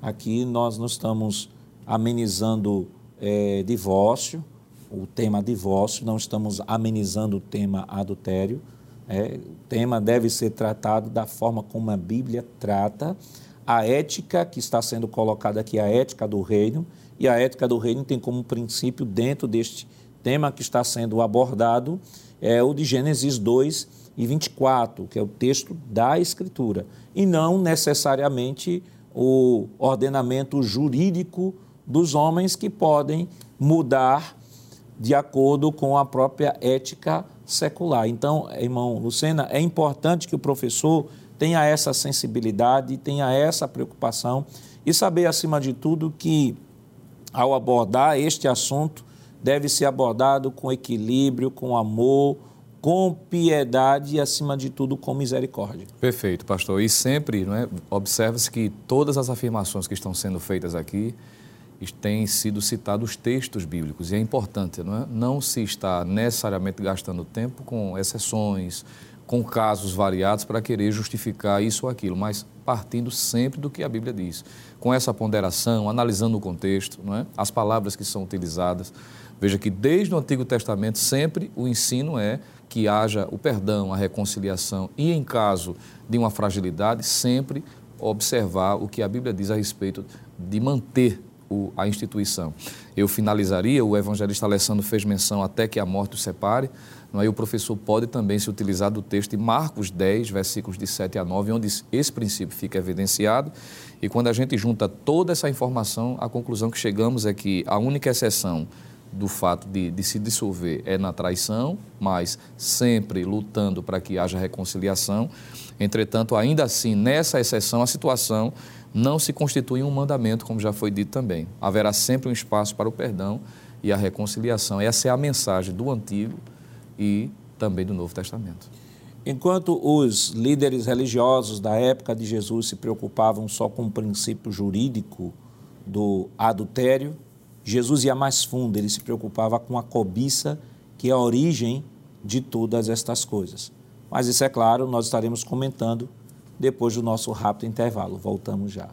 aqui nós não estamos amenizando é, divórcio, o tema divórcio, não estamos amenizando o tema adultério. É, o tema deve ser tratado da forma como a Bíblia trata. A ética que está sendo colocada aqui, a ética do reino, e a ética do reino tem como princípio, dentro deste tema que está sendo abordado, é o de Gênesis 2 e 24, que é o texto da Escritura, e não necessariamente o ordenamento jurídico dos homens que podem mudar de acordo com a própria ética secular. Então, irmão Lucena, é importante que o professor tenha essa sensibilidade, tenha essa preocupação e saber, acima de tudo, que ao abordar este assunto, deve ser abordado com equilíbrio, com amor, com piedade e, acima de tudo, com misericórdia. Perfeito, pastor. E sempre é, observa-se que todas as afirmações que estão sendo feitas aqui têm sido citados textos bíblicos. E é importante, não é? Não se está necessariamente gastando tempo com exceções, com casos variados para querer justificar isso ou aquilo, mas partindo sempre do que a Bíblia diz. Com essa ponderação, analisando o contexto, não é? as palavras que são utilizadas. Veja que desde o Antigo Testamento sempre o ensino é que haja o perdão, a reconciliação e, em caso de uma fragilidade, sempre observar o que a Bíblia diz a respeito de manter o, a instituição. Eu finalizaria, o evangelista Alessandro fez menção até que a morte o separe, não é? o professor pode também se utilizar do texto de Marcos 10, versículos de 7 a 9, onde esse princípio fica evidenciado. E quando a gente junta toda essa informação, a conclusão que chegamos é que a única exceção do fato de, de, se dissolver é na traição, mas sempre lutando para que haja reconciliação. Entretanto, ainda assim, nessa exceção, a situação não se constitui um mandamento, como já foi dito também. Haverá sempre um espaço para o perdão e a reconciliação. Essa é a mensagem do Antigo e também do Novo Testamento. Enquanto os líderes religiosos da época de Jesus se preocupavam só com o princípio jurídico do adultério, Jesus ia mais fundo, ele se preocupava com a cobiça, que é a origem de todas estas coisas. Mas isso é claro, nós estaremos comentando depois do nosso rápido intervalo. Voltamos já.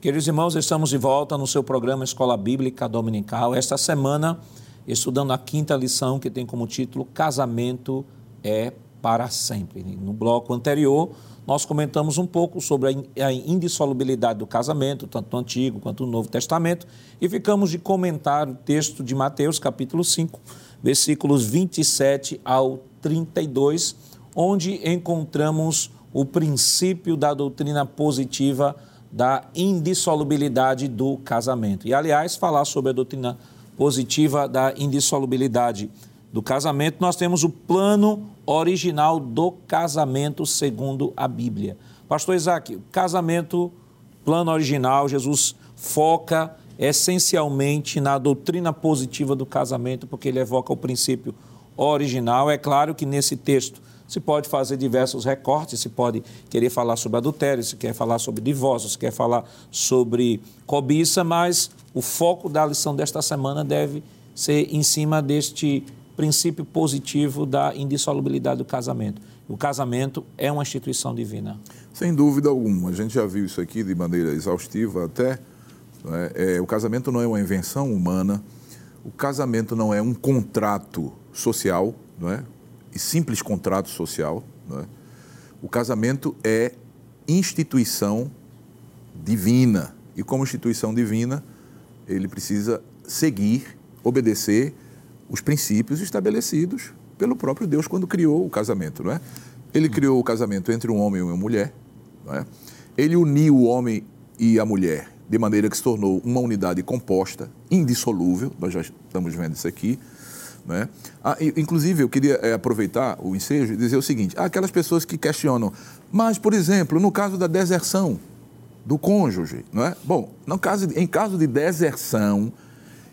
Queridos irmãos, estamos de volta no seu programa Escola Bíblica Dominical. Esta semana, estudando a quinta lição que tem como título Casamento é para sempre. No bloco anterior, nós comentamos um pouco sobre a indissolubilidade do casamento, tanto no Antigo quanto no Novo Testamento, e ficamos de comentar o texto de Mateus, capítulo 5, versículos 27 ao 32, onde encontramos o princípio da doutrina positiva da indissolubilidade do casamento. E, aliás, falar sobre a doutrina positiva da indissolubilidade do casamento, nós temos o plano original do casamento segundo a Bíblia. Pastor Isaac, casamento, plano original, Jesus foca essencialmente na doutrina positiva do casamento, porque ele evoca o princípio original. É claro que nesse texto se pode fazer diversos recortes, se pode querer falar sobre adultério, se quer falar sobre divórcio, se quer falar sobre cobiça, mas o foco da lição desta semana deve ser em cima deste princípio positivo da indissolubilidade do casamento. O casamento é uma instituição divina. Sem dúvida alguma. A gente já viu isso aqui de maneira exaustiva até. É? É, o casamento não é uma invenção humana. O casamento não é um contrato social, não é? E simples contrato social. Não é? O casamento é instituição divina. E como instituição divina, ele precisa seguir, obedecer os princípios estabelecidos pelo próprio Deus quando criou o casamento, não é? Ele criou o casamento entre um homem e uma mulher, não é? Ele uniu o homem e a mulher de maneira que se tornou uma unidade composta, indissolúvel, nós já estamos vendo isso aqui, não é? Ah, inclusive, eu queria é, aproveitar o ensejo e dizer o seguinte: aquelas pessoas que questionam, mas, por exemplo, no caso da deserção do cônjuge, não é? Bom, no caso, em caso de deserção,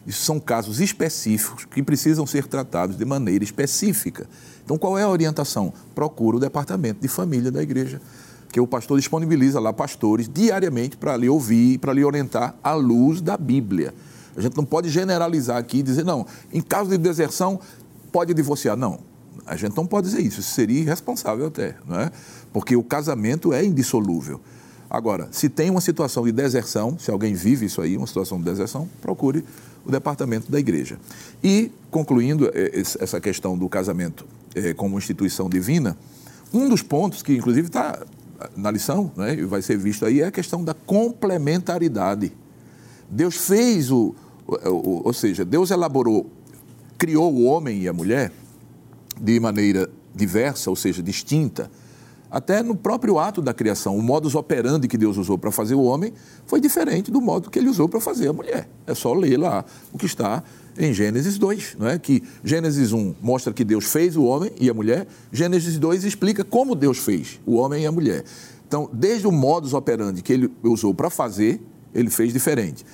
isso são casos específicos que precisam ser tratados de maneira específica. Então, qual é a orientação? Procura o departamento de família da igreja, que o pastor disponibiliza lá pastores diariamente para lhe ouvir, para lhe orientar à luz da Bíblia. A gente não pode generalizar aqui e dizer, não, em caso de deserção, pode divorciar. Não, a gente não pode dizer isso, isso seria irresponsável até, não é? Porque o casamento é indissolúvel. Agora, se tem uma situação de deserção, se alguém vive isso aí, uma situação de deserção, procure o departamento da igreja. E, concluindo é, essa questão do casamento é, como instituição divina, um dos pontos que, inclusive, está na lição, né, e vai ser visto aí, é a questão da complementaridade. Deus fez o, o, ou seja, Deus elaborou, criou o homem e a mulher de maneira diversa, ou seja, distinta, até no próprio ato da criação, o modus operandi que Deus usou para fazer o homem foi diferente do modo que ele usou para fazer a mulher. É só ler lá o que está em Gênesis 2, não é? Que Gênesis 1 mostra que Deus fez o homem e a mulher, Gênesis 2 explica como Deus fez o homem e a mulher. Então, desde o modus operandi que ele usou para fazer, ele fez diferente.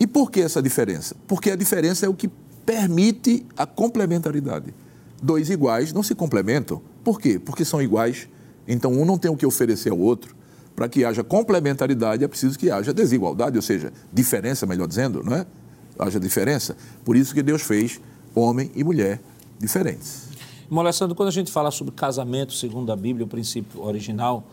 E por que essa diferença? Porque a diferença é o que permite a complementaridade. Dois iguais não se complementam. Por quê? Porque são iguais então, um não tem o que oferecer ao outro. Para que haja complementaridade, é preciso que haja desigualdade, ou seja, diferença, melhor dizendo, não é? Haja diferença. Por isso que Deus fez homem e mulher diferentes. Molestando, quando a gente fala sobre casamento, segundo a Bíblia, o princípio original,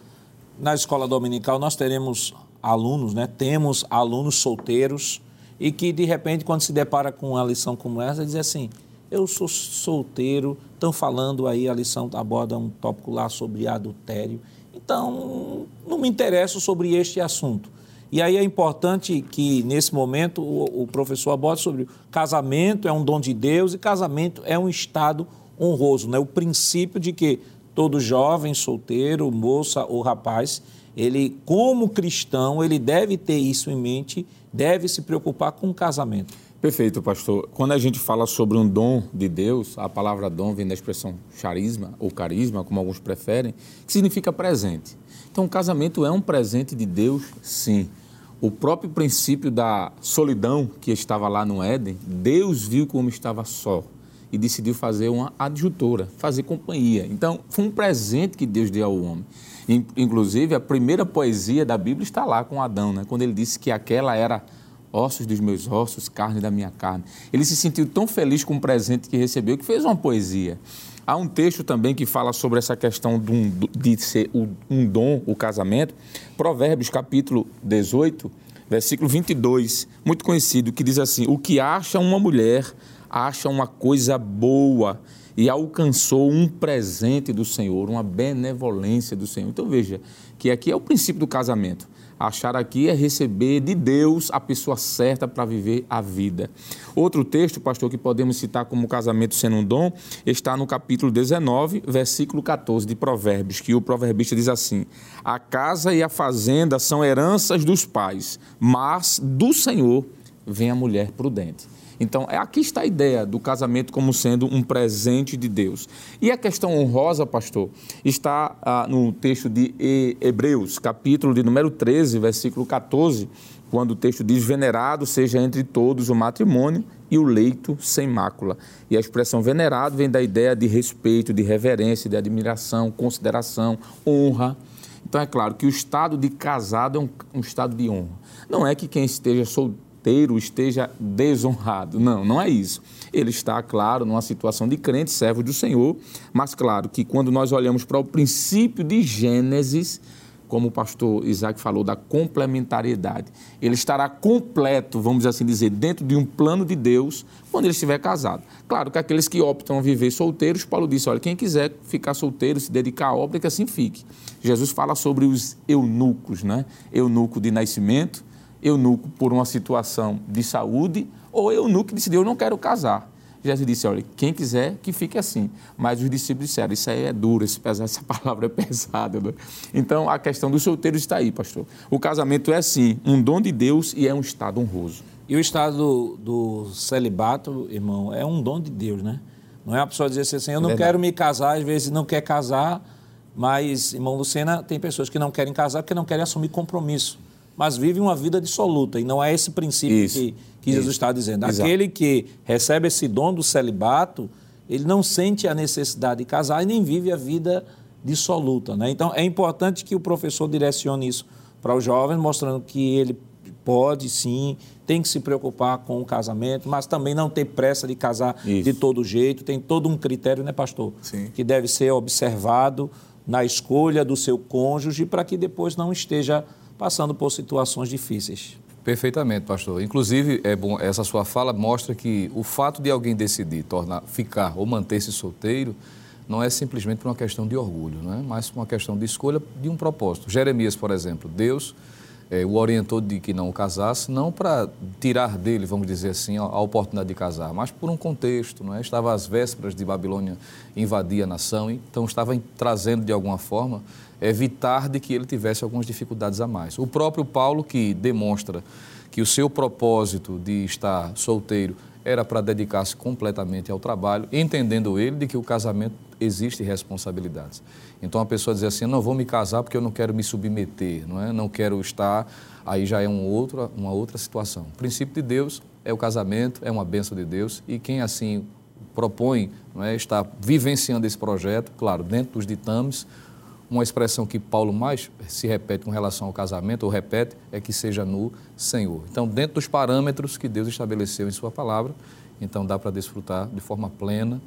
na escola dominical nós teremos alunos, né? Temos alunos solteiros e que, de repente, quando se depara com uma lição como essa, diz assim: eu sou solteiro, estão falando aí, a lição aborda um tópico lá sobre adultério. Então, não me interesso sobre este assunto. E aí é importante que, nesse momento, o, o professor aborde sobre casamento é um dom de Deus e casamento é um estado honroso, né? o princípio de que todo jovem, solteiro, moça ou rapaz, ele, como cristão, ele deve ter isso em mente, deve se preocupar com o casamento. Perfeito, pastor. Quando a gente fala sobre um dom de Deus, a palavra dom vem da expressão charisma ou carisma, como alguns preferem, que significa presente. Então, o casamento é um presente de Deus, sim. O próprio princípio da solidão que estava lá no Éden, Deus viu como estava só e decidiu fazer uma adjutora, fazer companhia. Então, foi um presente que Deus deu ao homem. Inclusive, a primeira poesia da Bíblia está lá com Adão, né? quando ele disse que aquela era ossos dos meus ossos, carne da minha carne. Ele se sentiu tão feliz com o presente que recebeu que fez uma poesia. Há um texto também que fala sobre essa questão de, ser um dom, o casamento. Provérbios, capítulo 18, versículo 22, muito conhecido, que diz assim: O que acha uma mulher, acha uma coisa boa e alcançou um presente do Senhor, uma benevolência do Senhor. Então veja que aqui é o princípio do casamento. Achar aqui é receber de Deus a pessoa certa para viver a vida. Outro texto, pastor, que podemos citar como casamento sendo um dom, está no capítulo 19, versículo 14 de Provérbios, que o proverbista diz assim: A casa e a fazenda são heranças dos pais, mas do Senhor vem a mulher prudente. Então, é, aqui está a ideia do casamento como sendo um presente de Deus. E a questão honrosa, pastor, está ah, no texto de Hebreus, capítulo de número 13, versículo 14, quando o texto diz: Venerado seja entre todos o matrimônio e o leito sem mácula. E a expressão venerado vem da ideia de respeito, de reverência, de admiração, consideração, honra. Então é claro que o estado de casado é um, um estado de honra. Não é que quem esteja solteiro esteja desonrado. Não, não é isso. Ele está, claro, numa situação de crente, servo do Senhor, mas claro que quando nós olhamos para o princípio de Gênesis, como o pastor Isaac falou, da complementariedade. Ele estará completo, vamos assim dizer, dentro de um plano de Deus quando ele estiver casado. Claro que aqueles que optam a viver solteiros, Paulo disse: olha, quem quiser ficar solteiro, se dedicar à obra, que assim fique. Jesus fala sobre os eunucos, né? Eunuco de nascimento, eunuco por uma situação de saúde, ou eunuco decidiu: eu não quero casar. Jesus disse: olha, quem quiser que fique assim. Mas os discípulos disseram: isso aí é duro, essa palavra é pesada. Né? Então a questão dos solteiros está aí, pastor. O casamento é sim um dom de Deus e é um estado honroso. E o estado do, do celibato, irmão, é um dom de Deus, né? Não é a pessoa dizer assim: eu não é quero me casar, às vezes não quer casar, mas, irmão Lucena, tem pessoas que não querem casar porque não querem assumir compromisso mas vive uma vida dissoluta. E não é esse princípio isso, que, que Jesus está dizendo. Exato. Aquele que recebe esse dom do celibato, ele não sente a necessidade de casar e nem vive a vida dissoluta. Né? Então, é importante que o professor direcione isso para os jovens, mostrando que ele pode sim, tem que se preocupar com o casamento, mas também não ter pressa de casar Isso. de todo jeito. Tem todo um critério, né, pastor? Sim. Que deve ser observado na escolha do seu cônjuge para que depois não esteja passando por situações difíceis. Perfeitamente, pastor. Inclusive, é bom, essa sua fala mostra que o fato de alguém decidir tornar, ficar ou manter-se solteiro não é simplesmente por uma questão de orgulho, não é? mas por uma questão de escolha de um propósito. Jeremias, por exemplo, Deus é, o orientou de que não casasse, não para tirar dele, vamos dizer assim, a, a, oportunidade de casar, mas por um contexto, não é? Estava às vésperas de Babilônia invadir a nação, então estava trazendo de alguma forma evitar de que ele tivesse algumas dificuldades a mais. O próprio Paulo, que demonstra que o seu propósito de estar solteiro era para dedicar-se completamente ao trabalho, entendendo ele de que o casamento existe responsabilidades. Então a pessoa dizer assim, não vou me casar porque eu não quero me submeter, não é? Não quero estar, aí já é um outro, uma outra situação. O princípio de Deus é o casamento, é uma benção de Deus e quem assim propõe, não é, está vivenciando esse projeto, claro, dentro dos ditames, uma expressão que Paulo mais se repete com relação ao casamento, ou repete, é que seja no Senhor. Então, dentro dos parâmetros que Deus estabeleceu em Sua palavra, então dá para desfrutar de forma plena,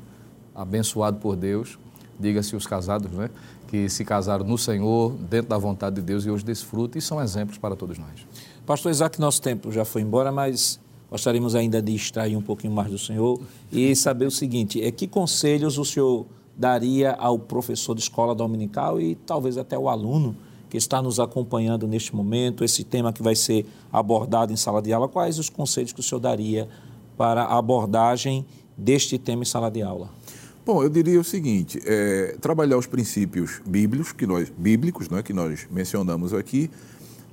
abençoado por Deus, diga-se os casados, né? que se casaram no Senhor, dentro da vontade de Deus e hoje desfrutam e são exemplos para todos nós. Pastor Isaac, nosso tempo já foi embora, mas gostaríamos ainda de extrair um pouquinho mais do Senhor e saber o seguinte: é que conselhos o Senhor daria ao professor de escola dominical e talvez até o aluno que está nos acompanhando neste momento, esse tema que vai ser abordado em sala de aula, quais os conselhos que o senhor daria para a abordagem deste tema em sala de aula? Bom, eu diria o seguinte: é, trabalhar os princípios bíblicos que nós bíblicos, não é, que nós mencionamos aqui,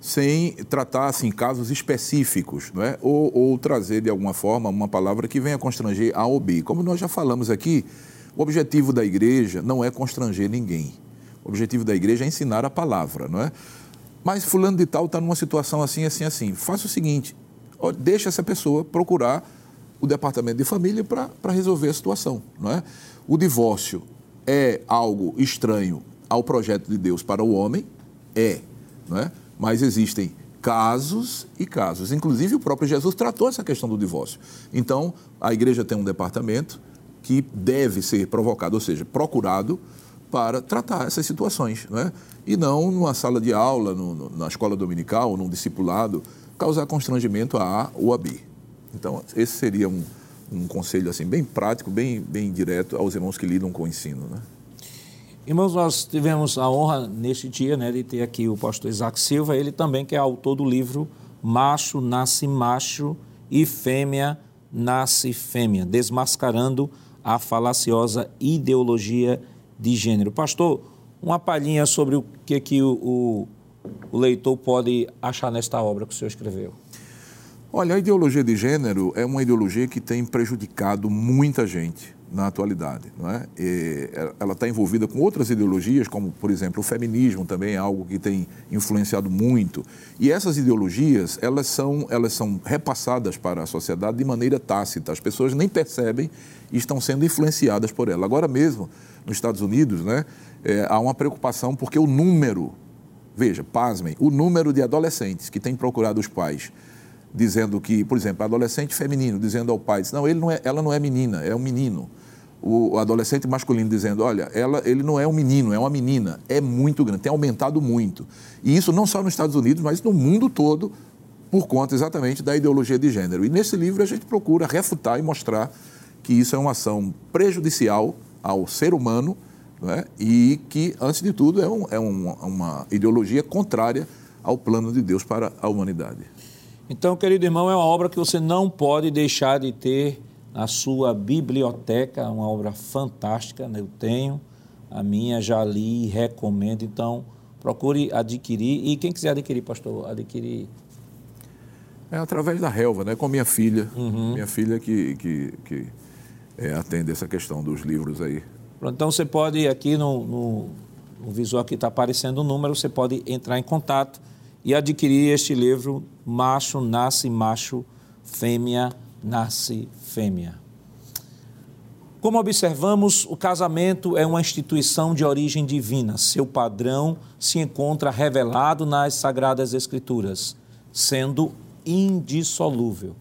sem tratar assim casos específicos, não é? Ou, ou trazer de alguma forma uma palavra que venha constranger A ou B. Como nós já falamos aqui, o objetivo da igreja não é constranger ninguém. O objetivo da igreja é ensinar a palavra, não é? Mas fulano de tal está numa situação assim, assim, assim. Faça o seguinte, deixa essa pessoa procurar o departamento de família para resolver a situação, não é? O divórcio é algo estranho ao projeto de Deus para o homem? É, não é? Mas existem casos e casos. Inclusive, o próprio Jesus tratou essa questão do divórcio. Então, a igreja tem um departamento, que deve ser provocado, ou seja, procurado para tratar essas situações, não é? e não numa sala de aula, no, no, na escola dominical, num discipulado, causar constrangimento a A ou a B. Então, esse seria um, um conselho assim bem prático, bem, bem direto aos irmãos que lidam com o ensino. Né? Irmãos, nós tivemos a honra neste dia né, de ter aqui o pastor Isaac Silva, ele também que é autor do livro Macho Nasce Macho e Fêmea Nasce Fêmea, desmascarando a falaciosa ideologia de gênero. Pastor, uma palhinha sobre o que, que o, o, o leitor pode achar nesta obra que o senhor escreveu. Olha, a ideologia de gênero é uma ideologia que tem prejudicado muita gente na atualidade. Não é? E ela está envolvida com outras ideologias, como, por exemplo, o feminismo também é algo que tem influenciado muito. E essas ideologias, elas são, elas são repassadas para a sociedade de maneira tácita. As pessoas nem percebem e estão sendo influenciadas por ela. Agora mesmo, nos Estados Unidos, né, é, há uma preocupação porque o número, veja, pasmem, o número de adolescentes que têm procurado os pais dizendo que, por exemplo, adolescente feminino dizendo ao pai, não, ele não é, ela não é menina, é um menino o adolescente masculino dizendo, olha, ela, ele não é um menino, é uma menina, é muito grande, tem aumentado muito. E isso não só nos Estados Unidos, mas no mundo todo, por conta exatamente da ideologia de gênero. E nesse livro a gente procura refutar e mostrar que isso é uma ação prejudicial ao ser humano né? e que, antes de tudo, é, um, é um, uma ideologia contrária ao plano de Deus para a humanidade. Então, querido irmão, é uma obra que você não pode deixar de ter a sua biblioteca, uma obra fantástica, né? eu tenho, a minha já li e recomendo, então procure adquirir. E quem quiser adquirir, pastor, adquirir. É através da relva, né? com minha filha, uhum. minha filha que, que, que é, atende essa questão dos livros aí. Então você pode, aqui no, no, no visual que está aparecendo o número, você pode entrar em contato e adquirir este livro, Macho Nasce Macho, Fêmea Nasce fêmea. Como observamos, o casamento é uma instituição de origem divina. Seu padrão se encontra revelado nas Sagradas Escrituras, sendo indissolúvel.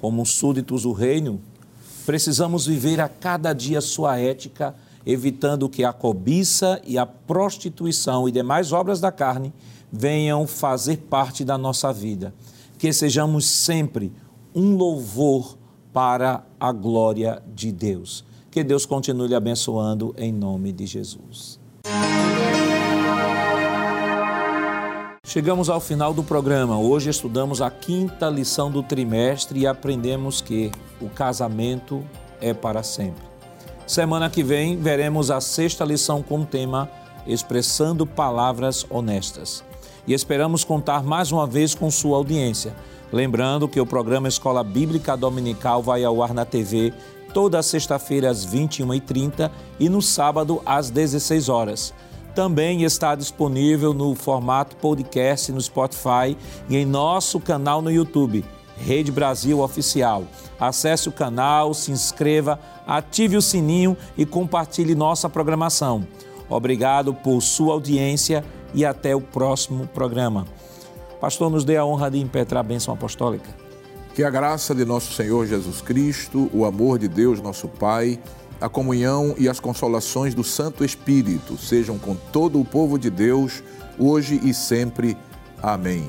Como súditos do reino, precisamos viver a cada dia sua ética, evitando que a cobiça e a prostituição e demais obras da carne venham fazer parte da nossa vida. Que sejamos sempre um louvor para a glória de Deus. Que Deus continue lhe abençoando em nome de Jesus. Chegamos ao final do programa. Hoje estudamos a quinta lição do trimestre e aprendemos que o casamento é para sempre. Semana que vem veremos a sexta lição com o tema Expressando Palavras Honestas. E esperamos contar mais uma vez com sua audiência. Lembrando que o programa Escola Bíblica Dominical vai ao ar na TV toda sexta-feira às 21h30 e no sábado às 16 horas. Também está disponível no formato podcast no Spotify e em nosso canal no YouTube, Rede Brasil Oficial. Acesse o canal, se inscreva, ative o sininho e compartilhe nossa programação. Obrigado por sua audiência e até o próximo programa. Pastor, nos dê a honra de impetrar a bênção apostólica. Que a graça de nosso Senhor Jesus Cristo, o amor de Deus, nosso Pai, a comunhão e as consolações do Santo Espírito sejam com todo o povo de Deus, hoje e sempre. Amém.